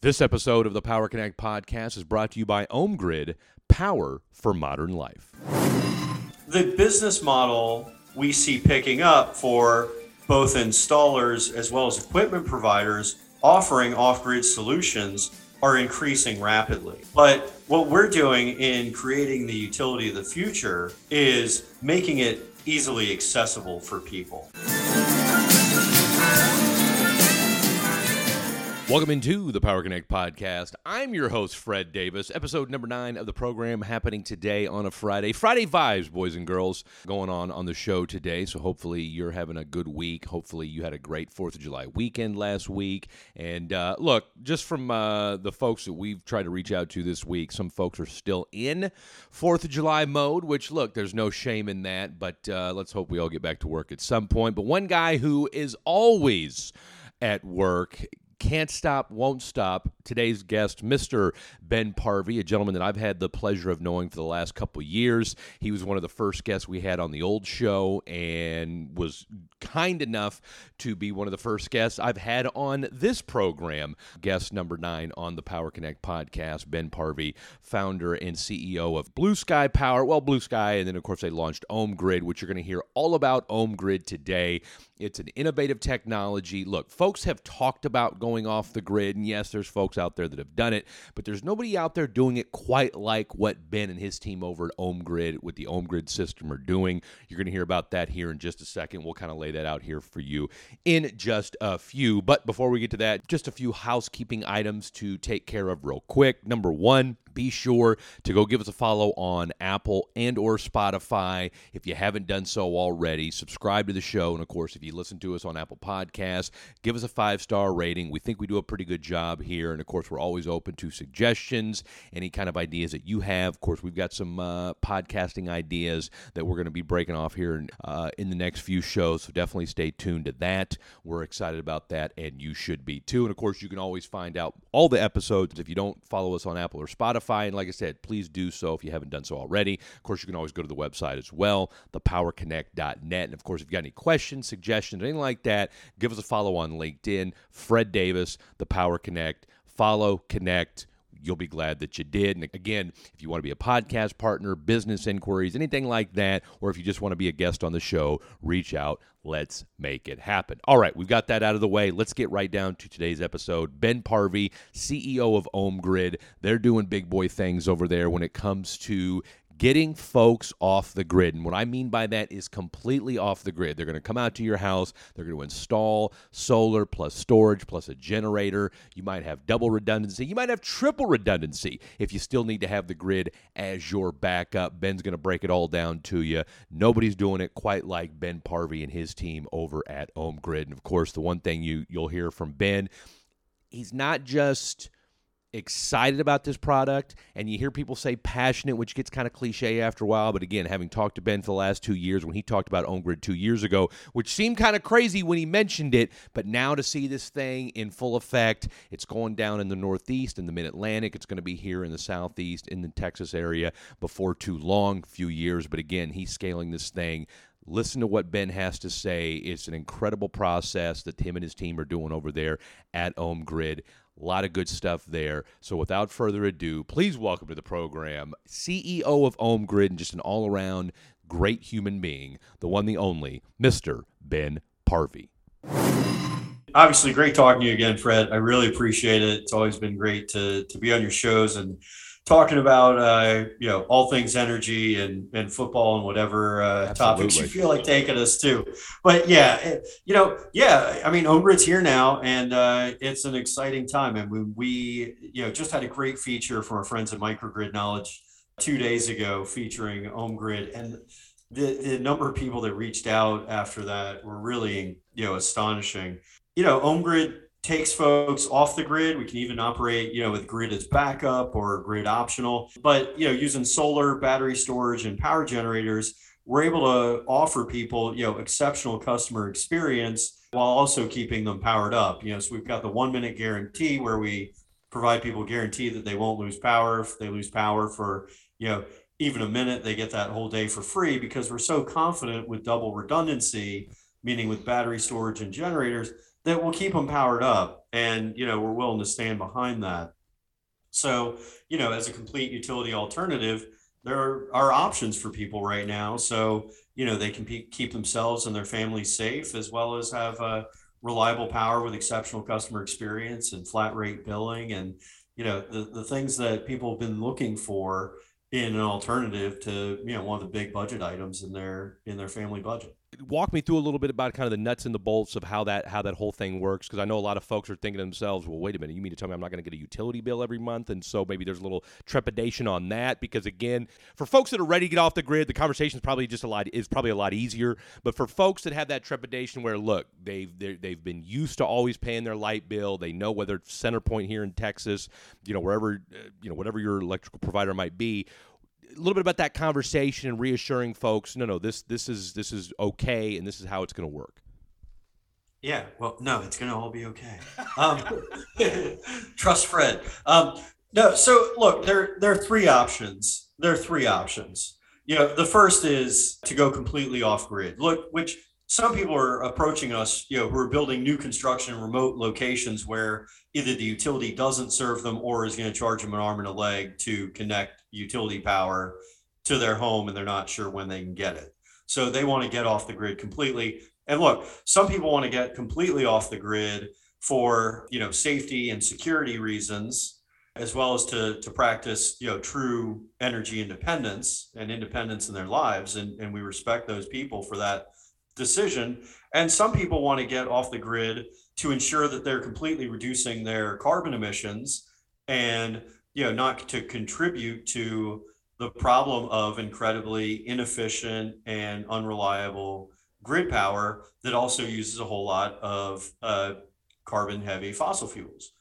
This episode of the Power Connect podcast is brought to you by OhmGrid, power for modern life. The business model we see picking up for both installers as well as equipment providers offering off grid solutions are increasing rapidly. But what we're doing in creating the utility of the future is making it easily accessible for people. Welcome into the Power Connect podcast. I'm your host, Fred Davis. Episode number nine of the program happening today on a Friday. Friday vibes, boys and girls, going on on the show today. So hopefully you're having a good week. Hopefully you had a great Fourth of July weekend last week. And uh, look, just from uh, the folks that we've tried to reach out to this week, some folks are still in Fourth of July mode. Which look, there's no shame in that. But uh, let's hope we all get back to work at some point. But one guy who is always at work can't stop, won't stop. Today's guest, Mr. Ben Parvey, a gentleman that I've had the pleasure of knowing for the last couple years. He was one of the first guests we had on the old show and was kind enough to be one of the first guests I've had on this program. Guest number nine on the Power Connect podcast, Ben Parvey, founder and CEO of Blue Sky Power. Well, Blue Sky, and then of course they launched OhmGrid, which you're going to hear all about OhmGrid today. It's an innovative technology. Look, folks have talked about going off the grid, and yes, there's folks out there that have done it, but there's nobody out there doing it quite like what Ben and his team over at OhmGrid with the OhmGrid system are doing. You're going to hear about that here in just a second. We'll kind of lay that out here for you in just a few. But before we get to that, just a few housekeeping items to take care of real quick. Number one, be sure to go give us a follow on Apple and or Spotify if you haven't done so already. Subscribe to the show, and of course, if you listen to us on Apple Podcasts, give us a five star rating. We think we do a pretty good job here, and of course, we're always open to suggestions, any kind of ideas that you have. Of course, we've got some uh, podcasting ideas that we're going to be breaking off here uh, in the next few shows, so definitely stay tuned to that. We're excited about that, and you should be too. And of course, you can always find out all the episodes if you don't follow us on Apple or Spotify. And like I said, please do so if you haven't done so already. Of course, you can always go to the website as well, thepowerconnect.net. And of course, if you've got any questions, suggestions, anything like that, give us a follow on LinkedIn. Fred Davis, The Power Connect. Follow, connect you'll be glad that you did. And again, if you want to be a podcast partner, business inquiries, anything like that, or if you just want to be a guest on the show, reach out. Let's make it happen. All right, we've got that out of the way. Let's get right down to today's episode. Ben Parvey, CEO of OhmGrid, they're doing big boy things over there when it comes to getting folks off the grid. And what I mean by that is completely off the grid. They're going to come out to your house, they're going to install solar plus storage plus a generator. You might have double redundancy, you might have triple redundancy if you still need to have the grid as your backup. Ben's going to break it all down to you. Nobody's doing it quite like Ben Parvey and his team over at OhmGrid. And of course, the one thing you you'll hear from Ben, he's not just excited about this product and you hear people say passionate which gets kind of cliche after a while but again having talked to ben for the last two years when he talked about OhmGrid two years ago which seemed kind of crazy when he mentioned it but now to see this thing in full effect it's going down in the northeast in the mid-atlantic it's going to be here in the southeast in the texas area before too long few years but again he's scaling this thing listen to what Ben has to say. It's an incredible process that him and his team are doing over there at OhmGrid. A lot of good stuff there. So without further ado, please welcome to the program CEO of OhmGrid and just an all around great human being, the one, the only, Mr. Ben Parvey. Obviously, great talking to you again, Fred. I really appreciate it. It's always been great to to be on your shows and talking about uh, you know all things energy and and football and whatever uh, topics you feel like taking us to. But yeah, it, you know, yeah, I mean, OhmGrid's here now, and uh, it's an exciting time. And we, we you know just had a great feature from our friends at Microgrid Knowledge two days ago featuring OhmGrid and. The, the number of people that reached out after that were really you know astonishing. You know, OhmGrid takes folks off the grid. We can even operate, you know, with grid as backup or grid optional. But, you know, using solar, battery storage, and power generators, we're able to offer people, you know, exceptional customer experience while also keeping them powered up. You know, so we've got the one minute guarantee where we provide people guarantee that they won't lose power. If they lose power for, you know, even a minute, they get that whole day for free because we're so confident with double redundancy, meaning with battery storage and generators that will keep them powered up. And, you know, we're willing to stand behind that. So, you know, as a complete utility alternative, there are options for people right now. So, you know, they can pe- keep themselves and their families safe as well as have a reliable power with exceptional customer experience and flat rate billing and, you know, the, the things that people have been looking for in an alternative to, you know, one of the big budget items in their in their family budget walk me through a little bit about kind of the nuts and the bolts of how that how that whole thing works because I know a lot of folks are thinking to themselves, well, wait a minute, you mean to tell me I'm not going to get a utility bill every month? And so maybe there's a little trepidation on that because again, for folks that are ready to get off the grid, the conversation is probably just a lot is probably a lot easier. But for folks that have that trepidation where look, they've they've been used to always paying their light bill, they know whether it's Centerpoint here in Texas, you know wherever uh, you know whatever your electrical provider might be a little bit about that conversation and reassuring folks no no this this is this is okay and this is how it's going to work. Yeah well no it's going to all be okay. Um, trust fred. Um, no so look there there are three options. There are three options. You know the first is to go completely off grid look which some people are approaching us, you know, who are building new construction in remote locations where either the utility doesn't serve them or is going to charge them an arm and a leg to connect utility power to their home and they're not sure when they can get it. So they want to get off the grid completely. And look, some people want to get completely off the grid for, you know, safety and security reasons as well as to to practice, you know, true energy independence and independence in their lives and and we respect those people for that decision. And some people want to get off the grid to ensure that they're completely reducing their carbon emissions and you know not to contribute to the problem of incredibly inefficient and unreliable grid power that also uses a whole lot of uh, carbon heavy fossil fuels.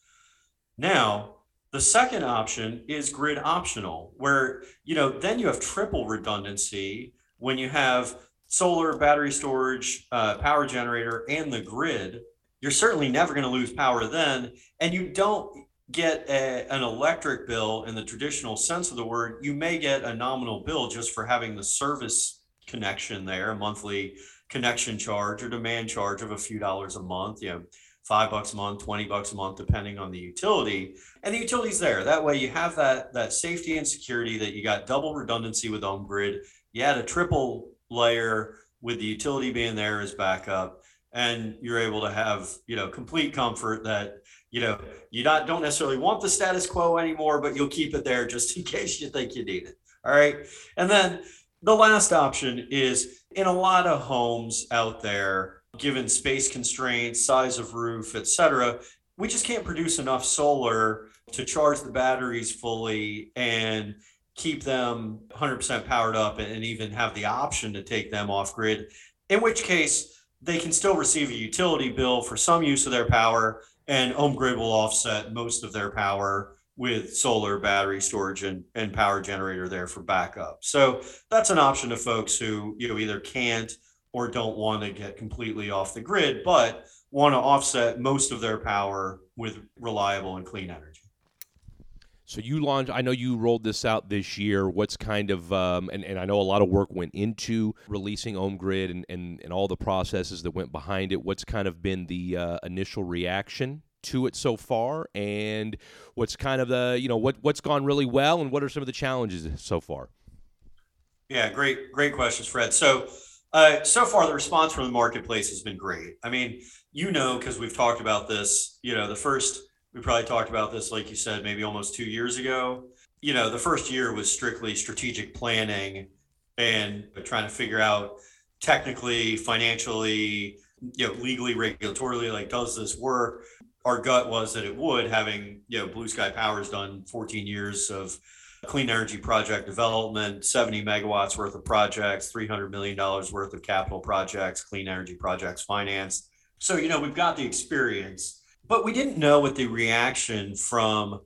Now, the second option is grid optional, where you know then you have triple redundancy when you have solar, battery storage, uh, power generator, and the grid, you're certainly never going to lose power then. And you don't get a, an electric bill in the traditional sense of the word. You may get a nominal bill just for having the service connection there, a monthly connection charge or demand charge of a few dollars a month. You know, five bucks a month, 20 bucks a month, depending on the utility. And the utility's there. That way you have that, that safety and security that you got double redundancy with on grid. You had a triple layer with the utility being there as backup and you're able to have you know complete comfort that you know you not don't necessarily want the status quo anymore but you'll keep it there just in case you think you need it all right? And then the last option is in a lot of homes out there given space constraints size of roof etc we just can't produce enough solar to charge the batteries fully and keep them 100% powered up and even have the option to take them off grid, in which case they can still receive a utility bill for some use of their power, and OhmGrid will offset most of their power with solar battery storage and, and power generator there for backup. So that's an option to folks who you know either can't or don't want to get completely off the grid, but want to offset most of their power with reliable and clean energy. So you launched. I know you rolled this out this year. What's kind of um, and, and I know a lot of work went into releasing OhmGrid and, and, and all the processes that went behind it. What's kind of been the uh, initial reaction to it so far, and what's kind of the you know what what's gone really well, and what are some of the challenges so far? Yeah, great great questions, Fred. So. Uh, so far, the response from the marketplace has been great. I mean, you know, because we've talked about this. You know, the first we probably talked about this, like you said, maybe almost two years ago. You know, the first year was strictly strategic planning and trying to figure out technically, financially, you know, legally, regulatorily, like, does this work? Our gut was that it would, having, you know, Blue Sky Power's done 14 years of clean energy project development, 70 megawatts worth of projects, $300 million worth of capital projects, clean energy projects financed. So, you know, we've got the experience but we didn't know what the reaction from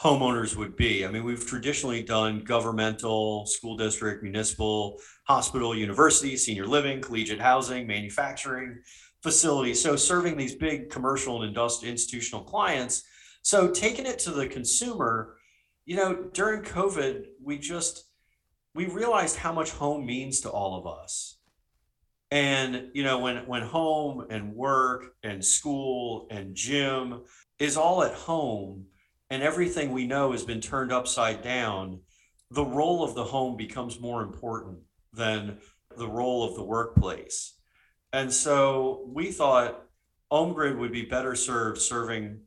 homeowners would be. I mean, we've traditionally done governmental, school district, municipal, hospital, university, senior living, collegiate housing, manufacturing facilities. So serving these big commercial and industrial institutional clients. So taking it to the consumer, you know, during COVID, we just we realized how much home means to all of us. And you know, when when home and work and school and gym is all at home and everything we know has been turned upside down, the role of the home becomes more important than the role of the workplace. And so we thought OhmGrid would be better served serving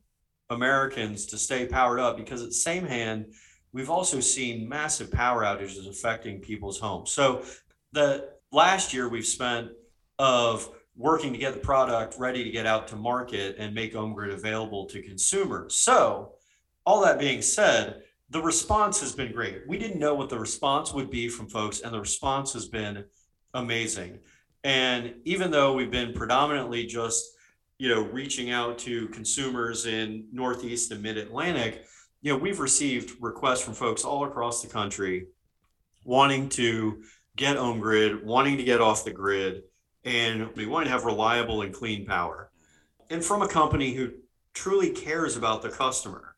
Americans to stay powered up because at the same hand, we've also seen massive power outages affecting people's homes. So the last year we've spent of working to get the product ready to get out to market and make OhmGrid available to consumers. So all that being said, the response has been great. We didn't know what the response would be from folks, and the response has been amazing. And even though we've been predominantly just, you know, reaching out to consumers in Northeast and Mid Atlantic, you know, we've received requests from folks all across the country wanting to get on grid, wanting to get off the grid, and we want to have reliable and clean power. And from a company who truly cares about the customer.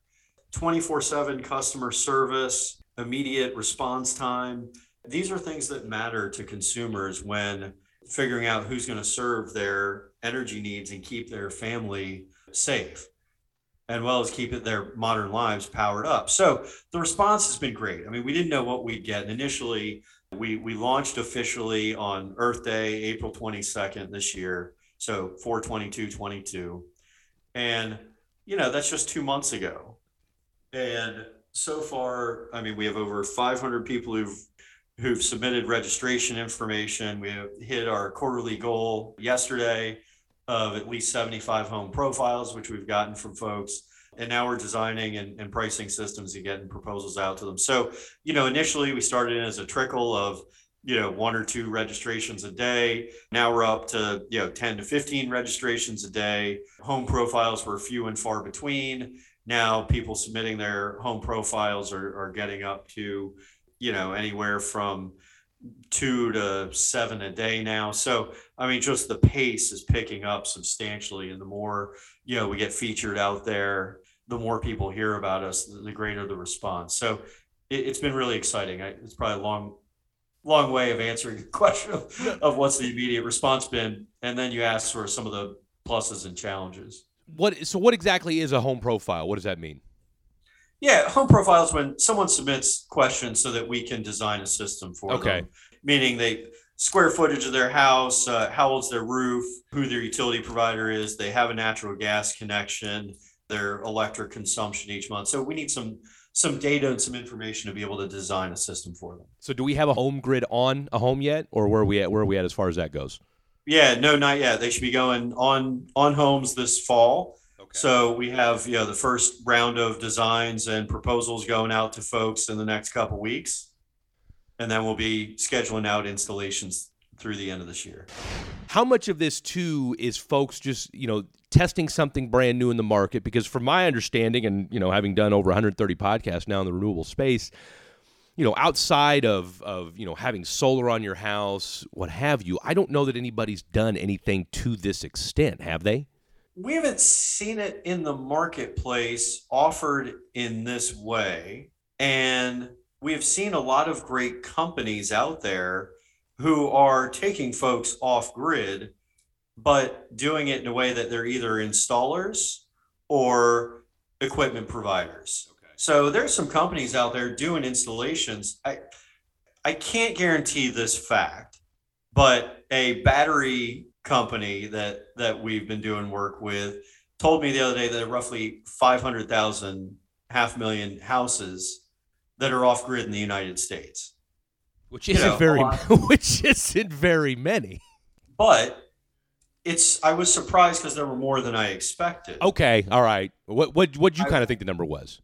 24 7 customer service, immediate response time. These are things that matter to consumers when figuring out who's going to serve their energy needs and keep their family safe and well as keep their modern lives powered up. So the response has been great. I mean, we didn't know what we'd get. And initially, we, we launched officially on Earth Day, April 22nd this year. So 42222. And, you know, that's just two months ago. And so far, I mean, we have over 500 people who've who've submitted registration information. We have hit our quarterly goal yesterday of at least 75 home profiles, which we've gotten from folks. And now we're designing and, and pricing systems and getting proposals out to them. So, you know, initially we started in as a trickle of, you know, one or two registrations a day. Now we're up to, you know, 10 to 15 registrations a day. Home profiles were few and far between. Now people submitting their home profiles are, are getting up to, you know, anywhere from two to seven a day now. So, I mean, just the pace is picking up substantially. And the more, you know, we get featured out there, the more people hear about us, the greater the response. So it, has been really exciting. I, it's probably a long, long way of answering the question of, of what's the immediate response been. And then you ask for some of the pluses and challenges. What, so what exactly is a home profile? What does that mean? Yeah, home profiles when someone submits questions so that we can design a system for okay. them. Meaning they square footage of their house, uh, how old's their roof, who their utility provider is, they have a natural gas connection, their electric consumption each month. So we need some some data and some information to be able to design a system for them. So do we have a home grid on a home yet, or where are we at? Where are we at as far as that goes? Yeah, no, not yet. They should be going on on homes this fall. Okay. So we have, you know, the first round of designs and proposals going out to folks in the next couple weeks. And then we'll be scheduling out installations through the end of this year. How much of this too is folks just, you know, testing something brand new in the market? Because from my understanding and, you know, having done over 130 podcasts now in the renewable space, you know, outside of of, you know, having solar on your house, what have you, I don't know that anybody's done anything to this extent, have they? we haven't seen it in the marketplace offered in this way. And we have seen a lot of great companies out there who are taking folks off grid, but doing it in a way that they're either installers or equipment providers. Okay. So there's some companies out there doing installations. I I can't guarantee this fact, but a battery company that that we've been doing work with told me the other day that roughly 500,000 half million houses that are off grid in the United States. Which isn't you know, very which isn't very many. But it's I was surprised because there were more than I expected. Okay, all right. What what what you kind of think the number was?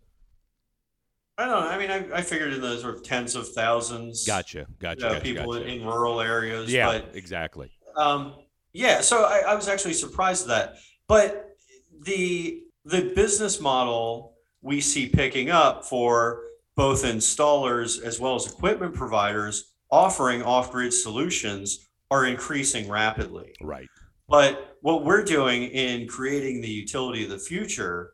I don't know. I mean, I, I figured in the sort of tens of thousands. Gotcha, gotcha. You know, gotcha people gotcha. In, in rural areas. Yeah, but, exactly. Um, yeah, so I, I was actually surprised at that. But the the business model we see picking up for both installers as well as equipment providers offering off-grid solutions are increasing rapidly. Right. But what we're doing in creating the utility of the future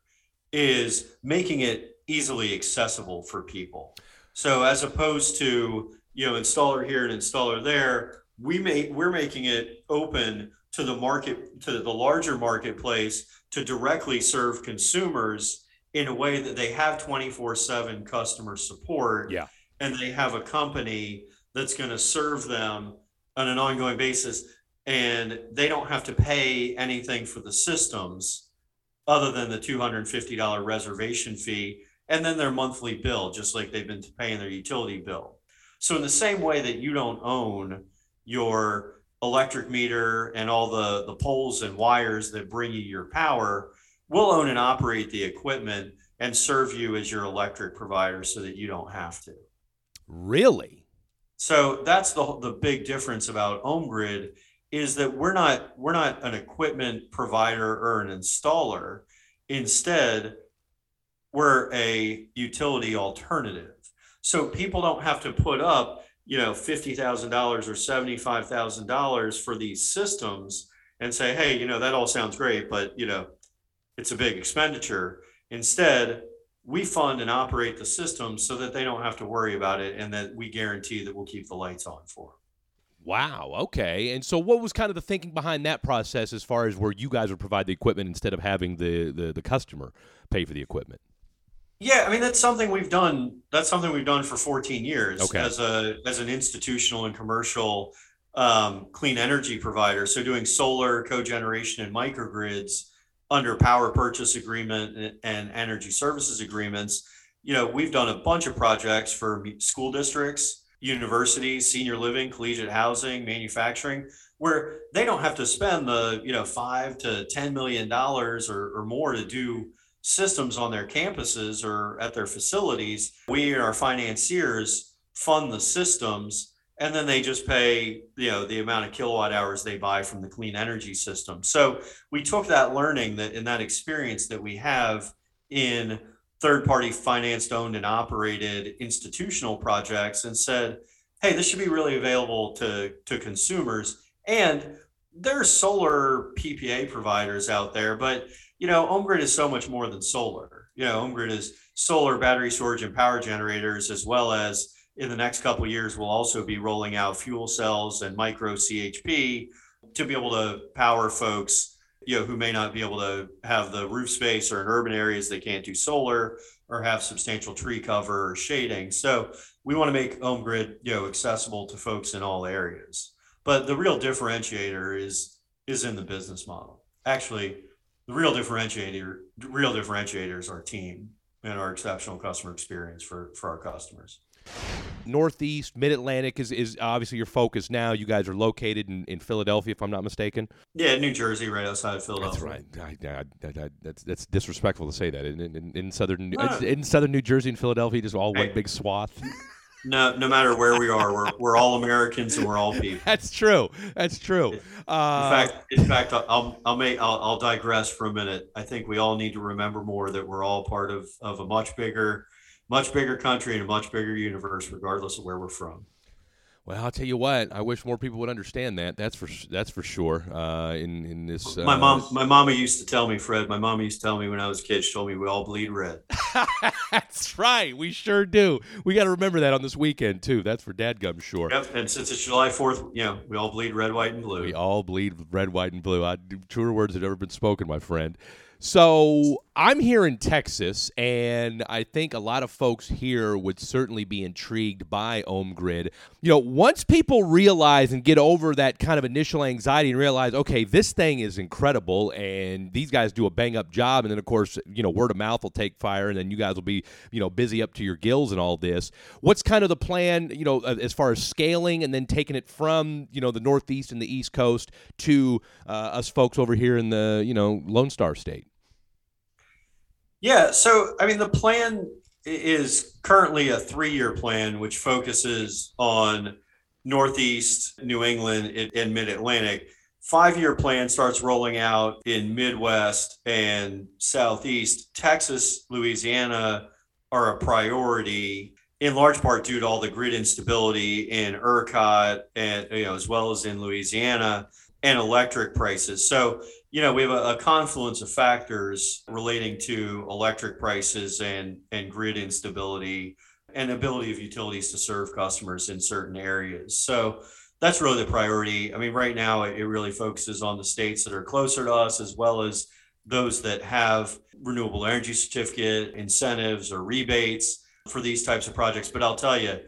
is making it easily accessible for people. So as opposed to, you know, installer here and installer there, we make we're making it open to the market to the larger marketplace to directly serve consumers in a way that they have 24/7 customer support Yeah. and they have a company that's going to serve them on an ongoing basis and they don't have to pay anything for the systems other than the $250 reservation fee and then their monthly bill just like they've been paying their utility bill. So in the same way that you don't own your electric meter and all the the poles and wires that bring you your power, we'll own and operate the equipment and serve you as your electric provider so that you don't have to. Really? So that's the the big difference about OhmGrid is that we're not we're not an equipment provider or an installer. Instead, we're a utility alternative. So people don't have to put up, you know, fifty thousand dollars or seventy-five thousand dollars for these systems and say, hey, you know, that all sounds great, but you know, it's a big expenditure. Instead, we fund and operate the system so that they don't have to worry about it and that we guarantee that we'll keep the lights on for them. Wow. Okay. And so, what was kind of the thinking behind that process, as far as where you guys would provide the equipment instead of having the the, the customer pay for the equipment? Yeah, I mean that's something we've done. That's something we've done for 14 years Okay. as a as an institutional and commercial um, clean energy provider. So doing solar cogeneration and microgrids under power purchase agreement and, and energy services agreements. You know, we've done a bunch of projects for school districts, universities, senior living, collegiate housing, manufacturing, where they don't have to spend the you know five to ten million dollars or, or more to do systems on their campuses or at their facilities. We and our financiers fund the systems and then they just pay you know the amount of kilowatt hours they buy from the clean energy system so we took that learning that in that experience that we have in third party financed owned and operated institutional projects and said hey this should be really available to to consumers. And there's solar ppa providers out there but you know OhmGrid is so much more than solar. You know OhmGrid is solar battery storage and power generators as well as in the next couple years, we'll also be rolling out fuel cells and micro CHP to be able to power folks, you know, who may not be able to have the roof space or in urban areas they can't do solar or have substantial tree cover or shading. So we want to make OhmGrid, you know, accessible to folks in all areas. But the real differentiator is is in the business model. Actually, the real differentiator, real differentiator is our team and our exceptional customer experience for for our customers. Northeast, Mid Atlantic is, is obviously your focus now. You guys are located in, in Philadelphia, if I'm not mistaken. Yeah, New Jersey, right outside of Philadelphia. That's right. I, I, I, that's that's disrespectful to say that. In, in, in southern No. in southern New Jersey and Philadelphia, just all one Hey. big swath. No, no matter where we are, we're we're all Americans and we're all people. that's true. That's true. In Uh, fact, in fact, I'll I'll make I'll, I'll digress for a minute. I think we all need to remember more that we're all part of of a much bigger, much bigger country and a much bigger universe, regardless of where we're from. well, I'll tell you what. I wish more people would understand that. That's for that's for sure. Uh, in in this, uh, My mom, my mama used to tell me, Fred. My mama used to tell me when I was a kid. She told me we all bleed red. That's right. We sure do. We got to remember that on this weekend too. That's for dadgum sure. Yep. And since it's July Fourth, you know, we all bleed red, white, and blue. We all bleed red, white, and blue. I, truer words have never been spoken, my friend. So I'm here in Texas, and I think a lot of folks here would certainly be intrigued by OhmGrid. You know, once people realize and get over that kind of initial anxiety and realize, okay, this thing is incredible, and these guys do a bang up job, and then of course, you know, word of mouth will take fire, and then you guys will be, you know, busy up to your gills and all this. What's kind of the plan, you know, as far as scaling and then taking it from, you know, the Northeast and the East Coast to uh, us folks over here in the, you know, Lone Star State? Yeah, so I mean, the plan is currently a three-year plan, which focuses on Northeast, New England, and, and Mid-Atlantic. Five-year plan starts rolling out in Midwest and Southeast. Texas, Louisiana are a priority in large part due to all the grid instability in ERCOT and you know as well as in Louisiana and electric prices. So you know, we have a, a confluence of factors relating to electric prices and, and grid instability and ability of utilities to serve customers in certain areas. So, that's really the priority. I mean, right now it really focuses on the states that are closer to us as well as those that have renewable energy certificate incentives or rebates for these types of projects. But I'll tell you,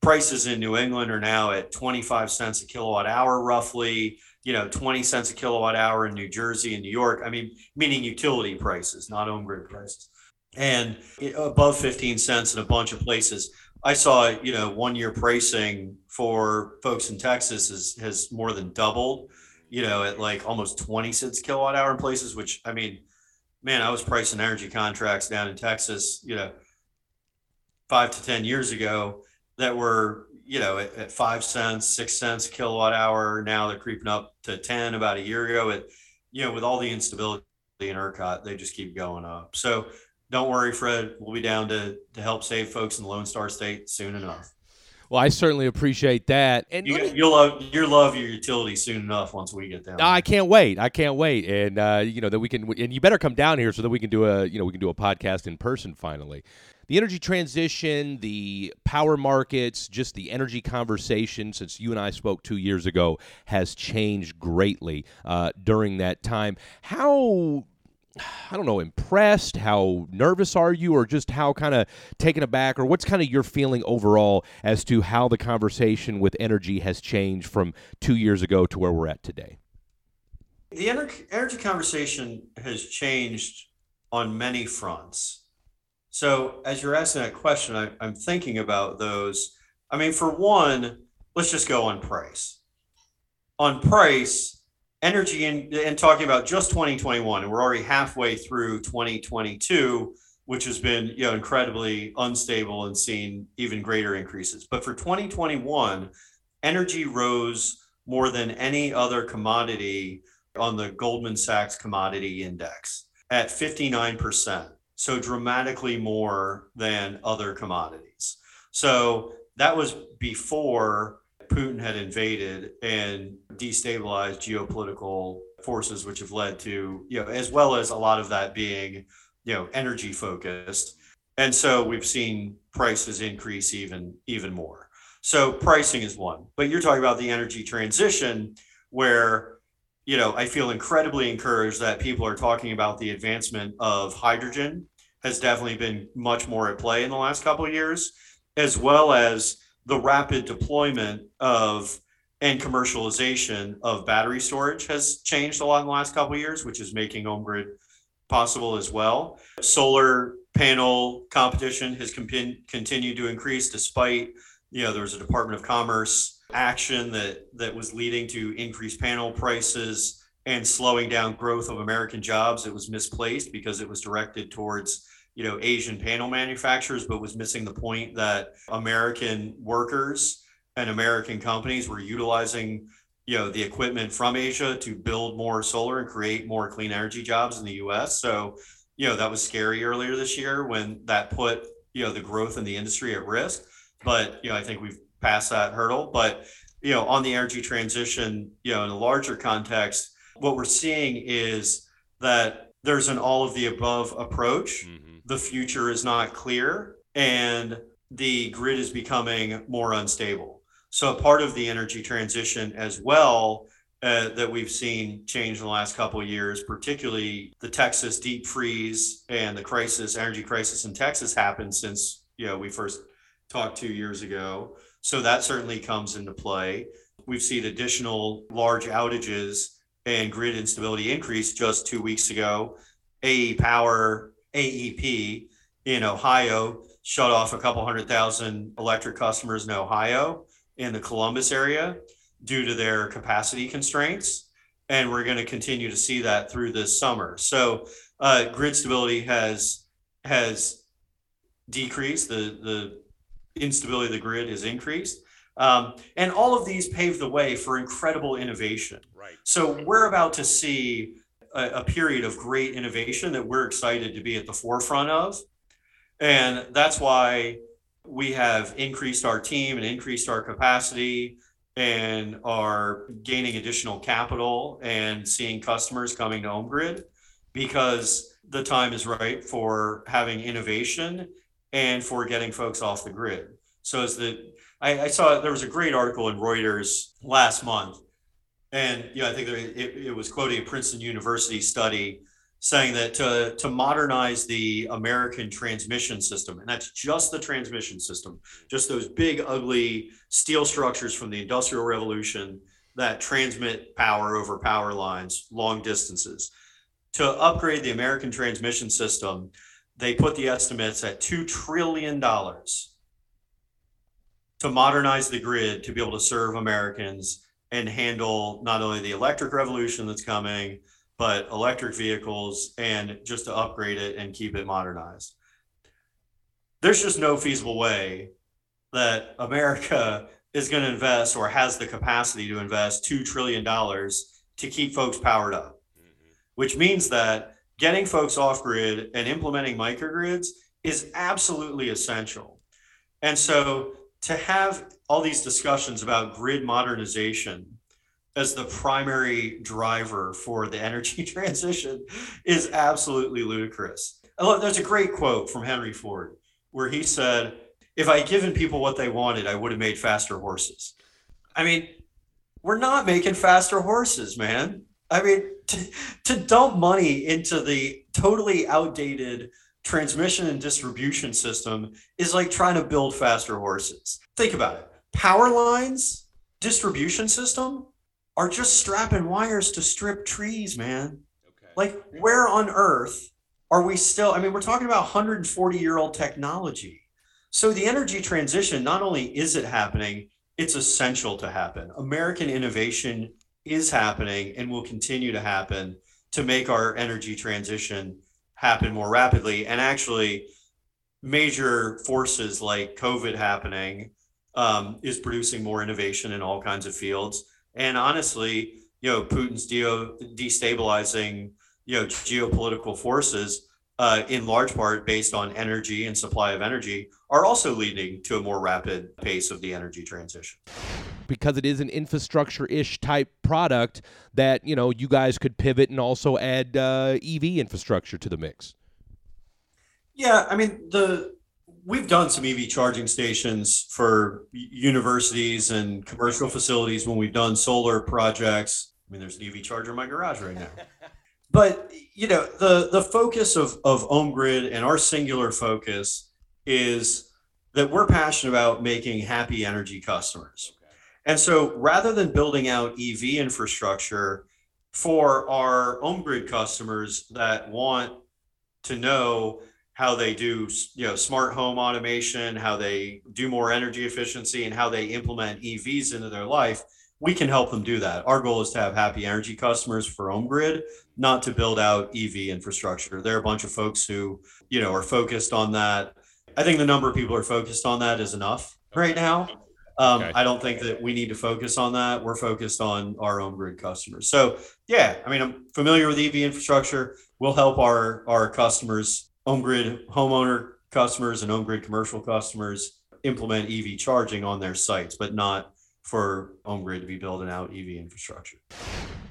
prices in New England are now at 25 cents a kilowatt hour, roughly, you know, 20 cents a kilowatt hour in New Jersey and New York. I mean, meaning utility prices, not OhmGrid prices. And above 15 cents in a bunch of places. I saw, you know, one year pricing for folks in Texas is, has more than doubled, you know, at like almost 20 cents kilowatt hour in places, which I mean, man, I was pricing energy contracts down in Texas, you know, five to 10 years ago that were, you know, at, at five cents, six cents kilowatt hour. Now they're creeping up to 10 about a year ago. It, you know, with all the instability in ERCOT, they just keep going up. So don't worry, Fred. We'll be down to, to help save folks in the Lone Star State soon enough. Well, I certainly appreciate that, and you, will love you'll love your utility soon enough once we get down. I can't wait. I can't wait, and uh, you know that we can. And you better come down here so that we can do a you know we can do a podcast in person finally. The energy transition, the power markets, just the energy conversation since you and I spoke two years ago has changed greatly uh, during that time. How I don't know, impressed? How nervous are you, or just how kind of taken aback, or what's kind of your feeling overall as to how the conversation with energy has changed from two years ago to where we're at today? The energy conversation has changed on many fronts. So, as you're asking that question, I, I'm thinking about those. I mean, for one, let's just go on price. On price, energy and, and talking about just 2021 and we're already halfway through 2022 which has been you know incredibly unstable and seen even greater increases but for 2021 energy rose more than any other commodity on the goldman sachs commodity index at 59% so dramatically more than other commodities so that was before Putin had invaded and destabilized geopolitical forces, which have led to, you know, as well as a lot of that being, you know, energy focused. And so we've seen prices increase even even more. So pricing is one. But you're talking about the energy transition where you know, I feel incredibly encouraged that people are talking about the advancement of hydrogen has definitely been much more at play in the last couple of years, as well as the rapid deployment of and commercialization of battery storage has changed a lot in the last couple of years, which is making OhmGrid possible as well. Solar panel competition has continued to increase despite, you know, there was a Department of Commerce action that that was leading to increased panel prices and slowing down growth of American jobs. It was misplaced because it was directed towards you know Asian panel manufacturers, but was missing the point that American workers and American companies were utilizing you know the equipment from Asia to build more solar and create more clean energy jobs in the U.S. So you know that was scary earlier this year when that put you know the growth in the industry at risk. But you know I think we've passed that hurdle. But you know on the energy transition, you know in a larger context, what we're seeing is that there's an all of the above approach. Mm-hmm the future is not clear and the grid is becoming more unstable. So, part of the energy transition as well uh, that we've seen change in the last couple of years, particularly the Texas deep freeze and the crisis, energy crisis in Texas happened since you know we first talked two years ago. So that certainly comes into play. We've seen additional large outages and grid instability increase just two weeks ago. AE Power AEP in Ohio shut off a couple hundred thousand electric customers in Ohio in the Columbus area due to their capacity constraints. And we're going to continue to see that through this summer. So uh, grid stability has has decreased. The the instability of the grid has increased. Um, and all of these pave the way for incredible innovation. Right. So we're about to see a, a period of great innovation that we're excited to be at the forefront of. And that's why we have increased our team and increased our capacity and are gaining additional capital and seeing customers coming to OhmGrid because the time is right for having innovation and for getting folks off the grid. So as the I, I saw there was a great article in Reuters last month, and know I think there, it, it was quoting a Princeton University study saying that to, to modernize the American transmission system, and that's just the transmission system, just those big, ugly steel structures from the Industrial Revolution that transmit power over power lines long distances. To upgrade the American transmission system, they put the estimates at $2 trillion to modernize the grid to be able to serve Americans and handle not only the electric revolution that's coming, but electric vehicles and just to upgrade it and keep it modernized. There's just no feasible way that America is going to invest or has the capacity to invest $2 trillion to keep folks powered up, mm-hmm. which means that getting folks off grid and implementing microgrids is absolutely essential. And so to have all these discussions about grid modernization as the primary driver for the energy transition is absolutely ludicrous. There's a great quote from Henry Ford where he said, If I would given people what they wanted, I would have made faster horses. I mean, we're not making faster horses, man. I mean, to, to dump money into the totally outdated transmission and distribution system is like trying to build faster horses. Think about it power lines, distribution system, are just strapping wires to strip trees, man. Okay. Like, where on earth are we still? I mean, we're talking about 140 year old technology. So, the energy transition, not only is it happening, it's essential to happen. American innovation is happening and will continue to happen to make our energy transition happen more rapidly. And actually, major forces like COVID happening um, is producing more innovation in all kinds of fields and honestly, you know, Putin's de- destabilizing, you know, geopolitical forces, uh, in large part based on energy and supply of energy, are also leading to a more rapid pace of the energy transition. Because it is an infrastructure-ish type product that you know you guys could pivot and also add uh, EV infrastructure to the mix. Yeah, I mean the we've done some EV charging stations for universities and commercial facilities when we've done solar projects. I mean, there's an EV charger in my garage right now. but you know, the the focus of of OhmGrid and our singular focus is that we're passionate about making happy energy customers. And so rather than building out EV infrastructure for our OhmGrid customers that want to know how they do you know smart home automation how they do more energy efficiency and how they implement evs into their life we can help them do that our goal is to have happy energy customers for OhmGrid, not to build out ev infrastructure there are a bunch of folks who you know are focused on that i think the number of people who are focused on that is enough right now um, okay. I don't think that we need to focus on that. We're focused on our own grid customers. So yeah, I mean, I'm familiar with EV infrastructure. We'll help our our customers OhmGrid homeowner customers and OhmGrid commercial customers implement EV charging on their sites, but not for OhmGrid to be building out EV infrastructure.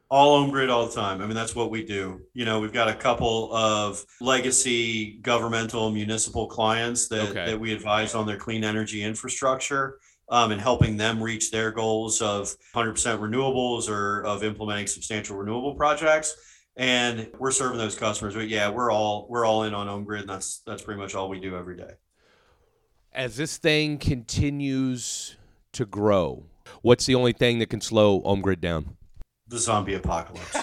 All OhmGrid all the time. I mean, that's what we do. You know, we've got a couple of legacy governmental municipal clients that, okay. that we advise on their clean energy infrastructure. Um, and helping them reach their goals of 100% renewables or of implementing substantial renewable projects and we're serving those customers. But yeah, we're all we're all in on OhmGrid, and that's that's pretty much all we do every day. As this thing continues to grow, what's the only thing that can slow OhmGrid down? The zombie apocalypse.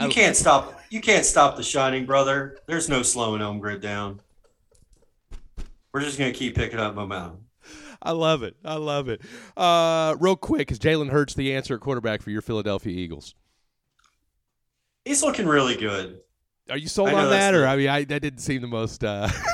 you can't stop. You can't stop the shining, brother. There's no slowing OhmGrid down. We're just gonna keep picking up momentum. I love it. I love it. Uh, real quick, is Jalen Hurts the answer at quarterback for your Philadelphia Eagles? He's looking really good. Are you sold on that, or I mean, I, that didn't seem the most. Uh,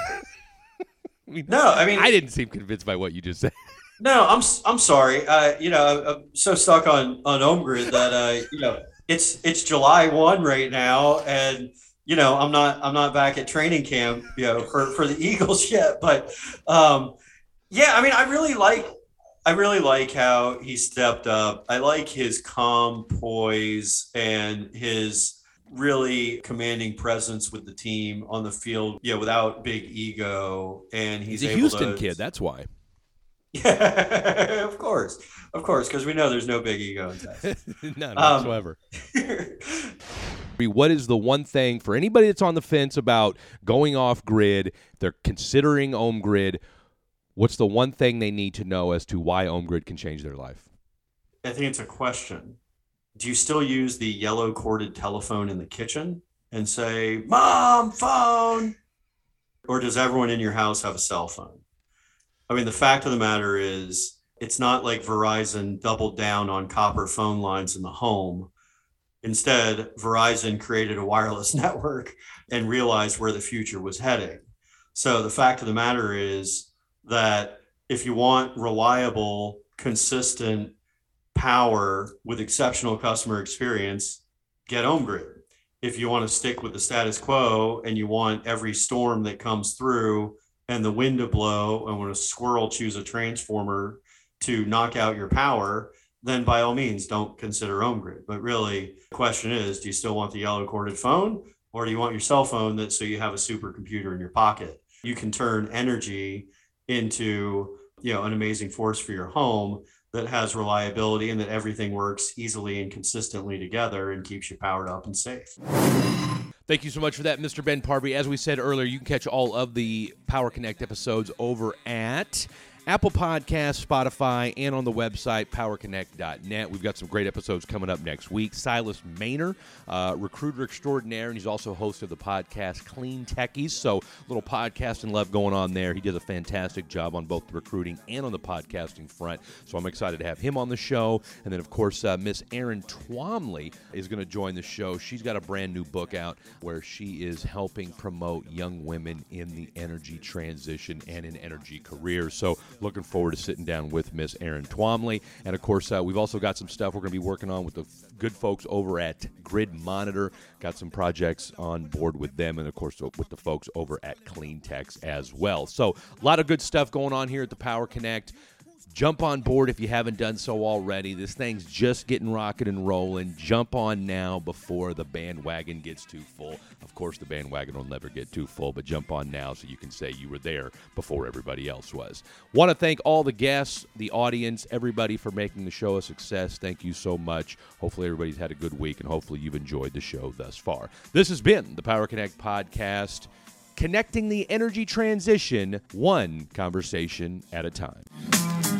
I mean, no, I mean, I didn't seem convinced by what you just said. No, I'm I'm sorry. Uh, you know, I'm so stuck on on OhmGrid that uh, you know it's it's July one right now, and you know I'm not I'm not back at training camp, you know, for for the Eagles yet. But um, yeah, I mean, I really like I really like how he stepped up. I like his calm poise and his really commanding presence with the team on the field, yeah, without big ego. And he's, He's a Houston to, kid. That's why. Yeah, of course, of course, because we know there's no big ego in Texas. None Um, whatsoever. What is the one thing for anybody that's on the fence about going off grid, they're considering OhmGrid, what's the one thing they need to know as to why OhmGrid can change their life? I think it's a question. Do you still use the yellow corded telephone in the kitchen and say, Mom, phone? Or does everyone in your house have a cell phone? I mean, the fact of the matter is, it's not like Verizon doubled down on copper phone lines in the home. Instead, Verizon created a wireless network and realized where the future was heading. So the fact of the matter is that if you want reliable, consistent power with exceptional customer experience, get home OhmGrid. If you want to stick with the status quo and you want every storm that comes through and the wind to blow, and when a squirrel chews a transformer to knock out your power, then by all means don't consider home OhmGrid. But really, the question is, do you still want the yellow corded phone or do you want your cell phone that so you have a supercomputer in your pocket? You can turn energy into you know an amazing force for your home that has reliability and that everything works easily and consistently together and keeps you powered up and safe. Thank you so much for that, Mr. Ben Parvey. As we said earlier, you can catch all of the Power Connect episodes over at Apple Podcasts, Spotify, and on the website, powerconnect.net. We've got some great episodes coming up next week. Silas Maynor, uh, recruiter extraordinaire, and he's also host of the podcast Clean Techies. So, little podcasting love going on there. He does a fantastic job on both the recruiting and on the podcasting front. So, I'm excited to have him on the show. And then, of course, uh, Miss Erin Twomley is going to join the show. She's got a brand new book out where she is helping promote young women in the energy transition and in energy careers. So, looking forward to sitting down with Miss Erin Twomley. And of course, uh, we've also got some stuff we're going to be working on with the good folks over at Grid Monitor. Got some projects on board with them, and of course, with the folks over at Clean Techs as well. So, a lot of good stuff going on here at the Power Connect. Jump on board if you haven't done so already. This thing's just getting rocking and rolling. Jump on now before the bandwagon gets too full. Of course, the bandwagon will never get too full, but jump on now so you can say you were there before everybody else was. Want to thank all the guests, the audience, everybody for making the show a success. Thank you so much. Hopefully, everybody's had a good week, and hopefully, you've enjoyed the show thus far. This has been the Power Connect podcast connecting the energy transition one conversation at a time.